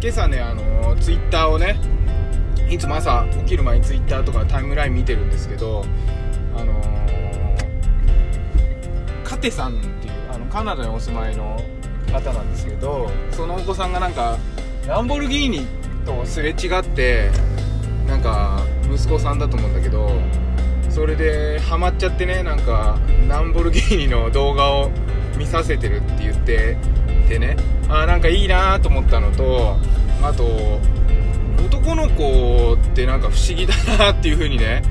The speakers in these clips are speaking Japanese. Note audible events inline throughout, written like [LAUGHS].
今朝ねあのツイッターをねいつも朝起きる前にツイッターとかタイムライン見てるんですけどあのカテさんっていうあのカナダにお住まいの方なんですけどそのお子さんがなんかランボルギーニとすれ違ってなんか息子さんだと思うんだけどそれでハマっちゃってねなんかランボルギーニの動画を見させてるって言っててねあなんかいいなと思ったのとあと男の子ってなんか不思議だなっていう風にね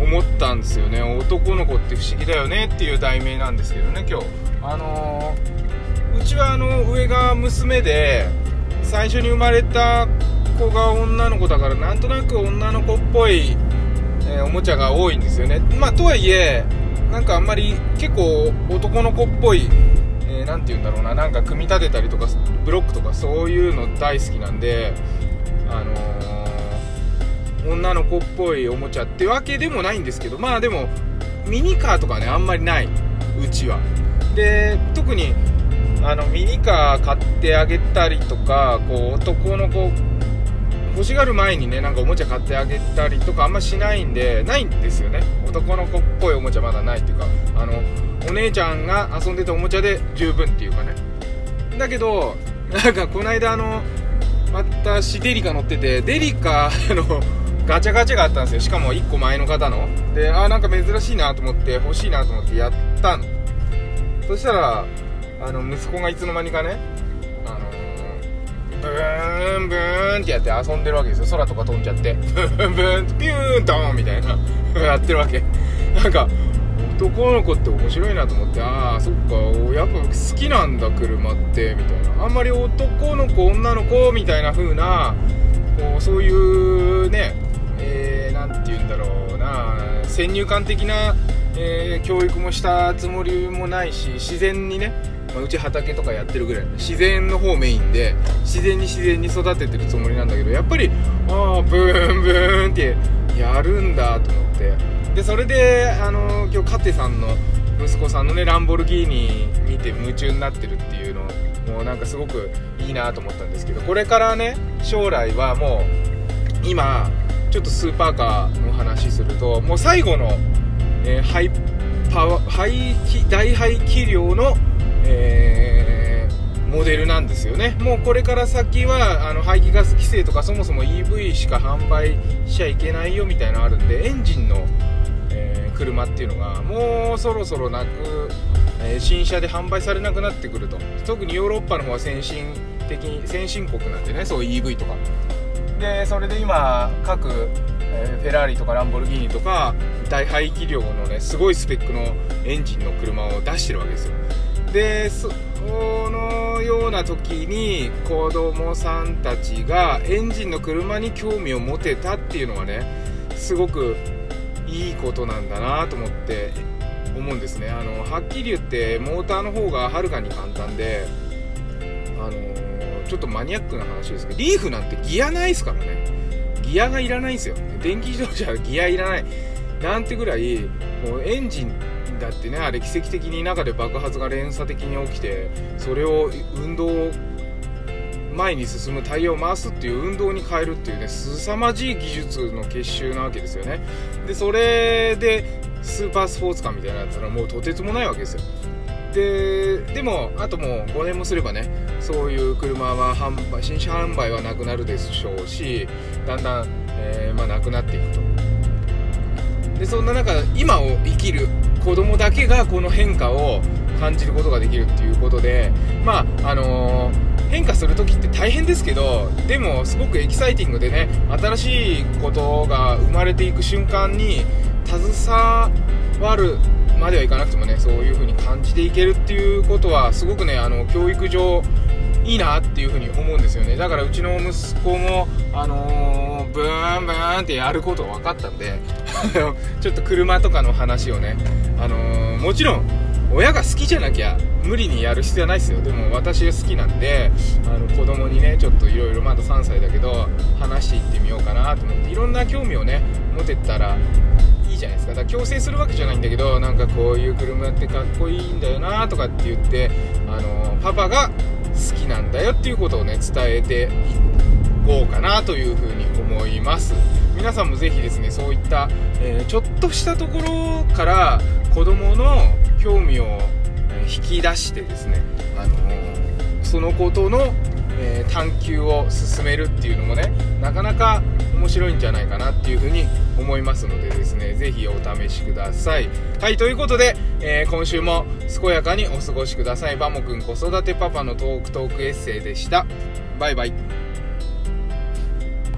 思ったんですよね。男の子って不思議だよねっていう題名なんですけどね今日。あのー、うちはあの上が娘で最初に生まれた子が女の子だからなんとなく女の子っぽい、えー、おもちゃが多いんですよね。まあとはいえなんかあんまり結構男の子っぽいえー、て言うんだろうななんか組み立てたりとかブロックとかそういうの大好きなんであのー、女の子っぽいおもちゃってわけでもないんですけどまあでもミニカーとかねあんまりないうちは。で特にあのミニカー買ってあげたりとかこう男の子欲しがる前にねなんかおもちゃ買ってあげたりとかあんましないんでないんですよね。男の子っぽいおもちゃまだないっていうかあのお姉ちゃんが遊んでたおもちゃで十分っていうかね。だけどなんかこの間あの私デリカ乗っててデリカのガチャガチャがあったんですよ。しかも1個前の方の。であなんか珍しいなと思って欲しいなと思ってやったの。そしたらあの息子がいつの間にかねブーンブーンってやって遊んでるわけですよ。空とか飛んじゃって。ブーンブーンピューンドーンみたいな。やってるわけ。なんか男の子って面白いなと思ってああそっかやっぱ好きなんだ車って。みたいな。あんまり男の子女の子みたいな風なこうそういうねえー、て言うんだろうな。先入観的な、えー、教育もしたつもりもないし自然にね、まあ、うち畑とかやってるぐらい自然の方メインで自然に自然に育ててるつもりなんだけどやっぱりああブーンブーンってやるんだと思って。でそれであの今日カテさんの息子さんのねランボルギーニ見て夢中になってるっていうのもうなんかすごくいいなと思ったんですけどこれからね将来はもう今ちょっとスーパーカーの話するともう最後の、えー、ハイパワ排気大排気量の、えー、モデルなんですよね。もうこれから先はあの排気ガス規制とかそもそも EV しか販売しちゃいけないよみたいなのあるんでエンジンのえ車っていうのがもうそろそろなく、えー、新車で販売されなくなってくると。特にヨーロッパの方は先進的先進国なんでねそう EV とか。でそれで今各、え、フェラーリとかランボルギーニとか大排気量のねすごいスペックのエンジンの車を出してるわけですよ。でそのような時に子供さんたちがエンジンの車に興味を持てたっていうのはねすごくいいことなんだなと思って思うんですね。あのはっきり言ってモーターの方がはるかに簡単であのちょっとマニアックな話ですけどリーフなんてギアないですからね。ギアがいらないんですよ。電気自動車はギアいらない。なんてぐらいもうエンジンだってねあれ奇跡的に中で爆発が連鎖的に起きてそれを運動を前に進むタイヤを回すっていう運動に変えるっていうね凄まじい技術の結集なわけですよね。でそれでスーパースポーツカーみたいなやつはもうとてつもないわけですよ。ででもあともう5年もすればねそういう車は販売新車販売はなくなるでしょうしだんだん、えー、まあ、なくなっていくと。でそんな中今を生きる子供だけがこの変化を感じることができるっていうことでまああのー変化する時って大変ですけどでもすごくエキサイティングでね新しいことが生まれていく瞬間に携わるまではいかなくてもねそういう風に感じていけるっていうことはすごくねあの教育上いいなっていう風に思うんですよね。だからうちの息子もあのー、ブーンブーンってやることが分かったんで [LAUGHS] ちょっと車とかの話をねあのー、もちろん親が好きじゃなきゃ無理にやる必要はないですよ。でも私が好きなんであの子供にねちょっといろいろまだ3歳だけど話していってみようかなと思っていろんな興味をね持てたらいいじゃないですか。だから強制するわけじゃないんだけどなんかこういう車ってかっこいいんだよなとかって言ってあのパパが好きなんだよっていうことをね伝えていこうかなというふうに思います。皆さんもぜひですねそういった、えー、ちょっとしたところから子供の興味を引き出してですね、あのー、そのことの、えー、探求を進めるっていうのもねなかなか面白いんじゃないかなっていうふうに思いますのでですねぜひお試しください。はいということで、えー、今週も健やかにお過ごしください。バモくん子育てパパのトークトークエッセイでした。バイバイ。